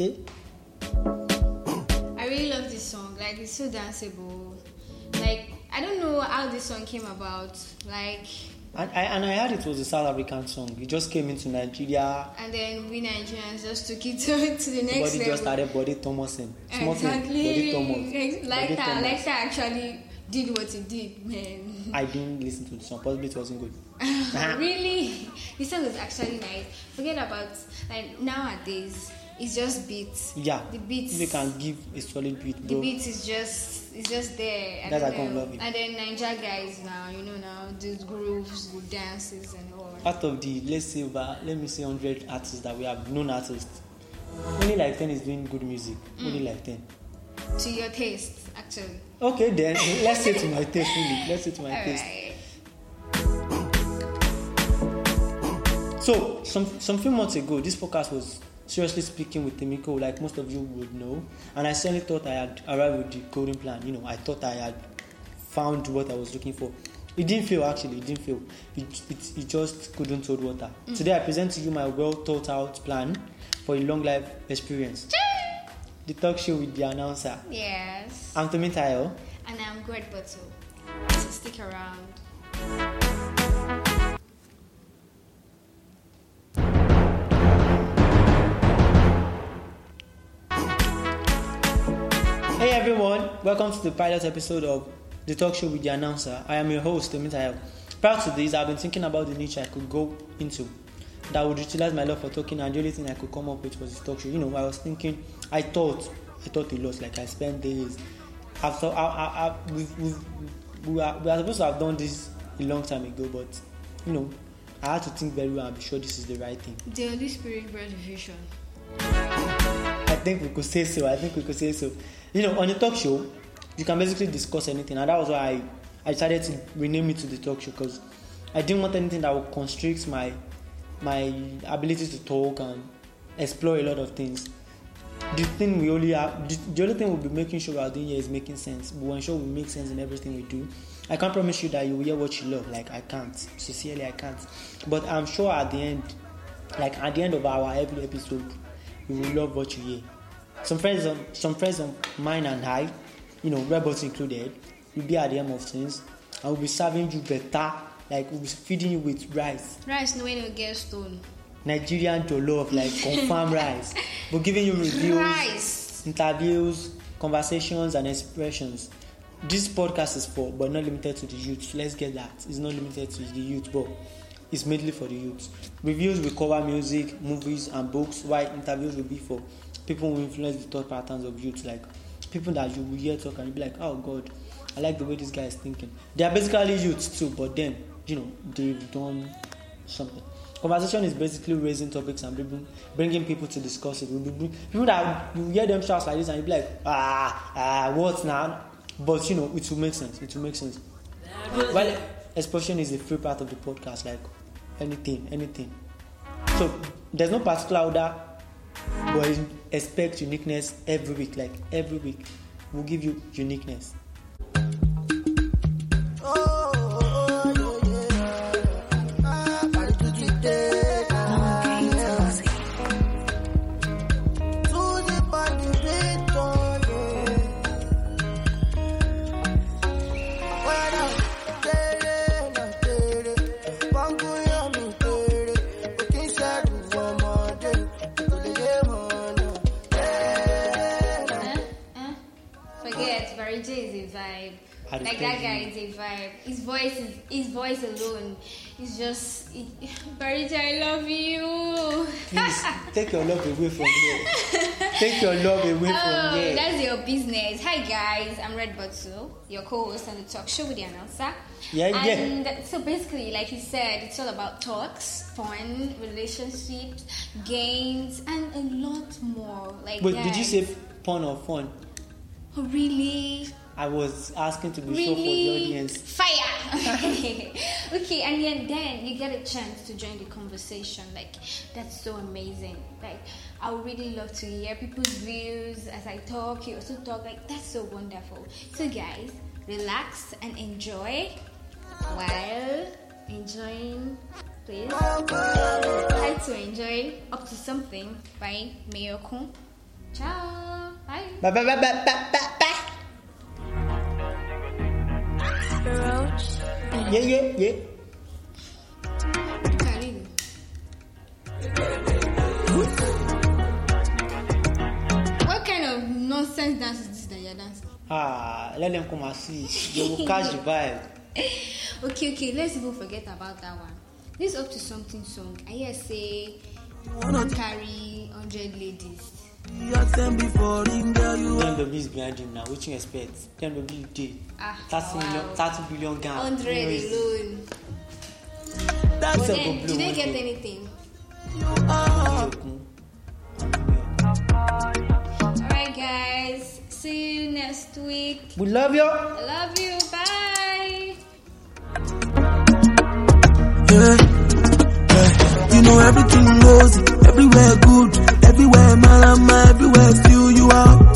Eh? I really love this song. Like it's so danceable. Like I don't know how this song came about. Like And I, and I heard it was a South African song. It just came into Nigeria. and then we Nigerians just took it to, to the next Body level. just started Body Thomason. Thing, exactly. Body Thomas. Like Body that. Thomas. Like that actually did what it did, man. I didn't listen to the song. Possibly it wasn't good. really? This song is actually nice. Forget about like nowadays. It's just beats. Yeah. The beats. You can give a solid beat, The bro. beat is just it's just there. I That's come know. love it. And then Naija guys now, you know now, do grooves, good dances and all. Out of the let's say over let me say hundred artists that we have known artists, only like ten is doing good music. Mm. Only like ten. To your taste, actually. Okay, then let's say to my taste. Really, let's say to my taste. Alright. So some some few months ago, this podcast was seriously speaking with Timiko, like most of you would know, and I certainly thought I had arrived with the coding plan. You know, I thought I had found what I was looking for. It didn't fail actually. It didn't fail. It, it, it just couldn't hold water. Mm. Today I present to you my well thought out plan for a long life experience. The talk show with the announcer. Yes. I'm Tomi Tayo. And I'm Great Bottle. So stick around. Everyone, welcome to the pilot episode of the talk show with the announcer. I am your host, Tomi Tayo. Prior to this, I've been thinking about the niche I could go into that would utilize my love for talking, and the only thing I could come up with was this talk show. You know, I was thinking, I thought, I thought a lot. Like I spent days. I've thought, I, I, I, we've, we've, we are, we are supposed to have done this a long time ago, but you know, I had to think very well and be sure this is the right thing. The Holy Spirit brought vision. I think we could say so. I think we could say so. You know, on a talk show, you can basically discuss anything, and that was why I, I decided to rename it to the talk show because I didn't want anything that would constrict my my ability to talk and explore a lot of things. The thing we only have, the, the only thing we'll be making sure we are doing here is making sense. We will ensure we make sense in everything we do. I can't promise you that you will hear what you love. Like I can't, sincerely, I can't. But I'm sure at the end, like at the end of our every episode, you will love what you hear. Some friends, of, some friends of mine and I, you know, rebels included, will be at the end of things, and we'll be serving you better. Like we'll be feeding you with rice, Rice no way no get stone. Nigerian jollof, like confirm rice. But giving you reviews, Rice. interviews, conversations, and expressions. This podcast is for, but not limited to the youth. Let's get that. It's not limited to the youth, but it's mainly for the youths. Reviews will cover music, movies, and books, while interviews will be for people who influence the thought patterns of youth, like people that you will hear talk and you'll be like, oh God, I like the way this guy is thinking. They are basically youths too, but then, you know, they've done something. Conversation is basically raising topics and bringing, bringing people to discuss it. Bring, people that you hear them shout like this and you'll be like, ah, ah, what now? But you know, it will make sense. It will make sense. Well, expression is a free part of the podcast, like anything, anything. So there's no particular order, but expect uniqueness every week. Like every week, we'll give you uniqueness. Forget, Barry Jhay is a vibe. How Like that guy is a vibe. His voice is his voice alone. Is just it, Barry Jhay, I love you. Please take your love away from here. Take your love away Oh, from here. that's your business. Hi guys, I'm Red Bottle, your co-host on the talk show with the announcer. Yeah, yeah. and so basically, like you said, it's all about talks, fun, relationships, games, and a lot more. Like Wait, did you say fun or fun? Oh, really? I was asking to be sure for the audience. Fire! okay, and then, then you get a chance to join the conversation. Like, that's so amazing. Like, I would really love to hear people's views as I talk. You also talk. Like, that's so wonderful. So, guys, relax and enjoy while enjoying. Please try to enjoy up to something by Mayorkun. Ciao. Bye. Bye bye bye bye bye bye. bye. Yeah yeah yeah. What kind of nonsense dance is this that you're dancing? Ah, let them come and see. They will catch the vibe. Okay, okay, let's even forget about that one. This up to something song. I hear say one carry hundred ladies. BMW is behind him now. What you expect? BMW did. Ah, 30 million, wow. 30 billion gang. Hundred You know, it's- alone. That's But a then, blue did they get day. anything? Okun. Alright, guys. See you next week. We love you. I love you. Bye. Yeah. Yeah. You know everything goes everywhere good, everywhere malama, everywhere still you are.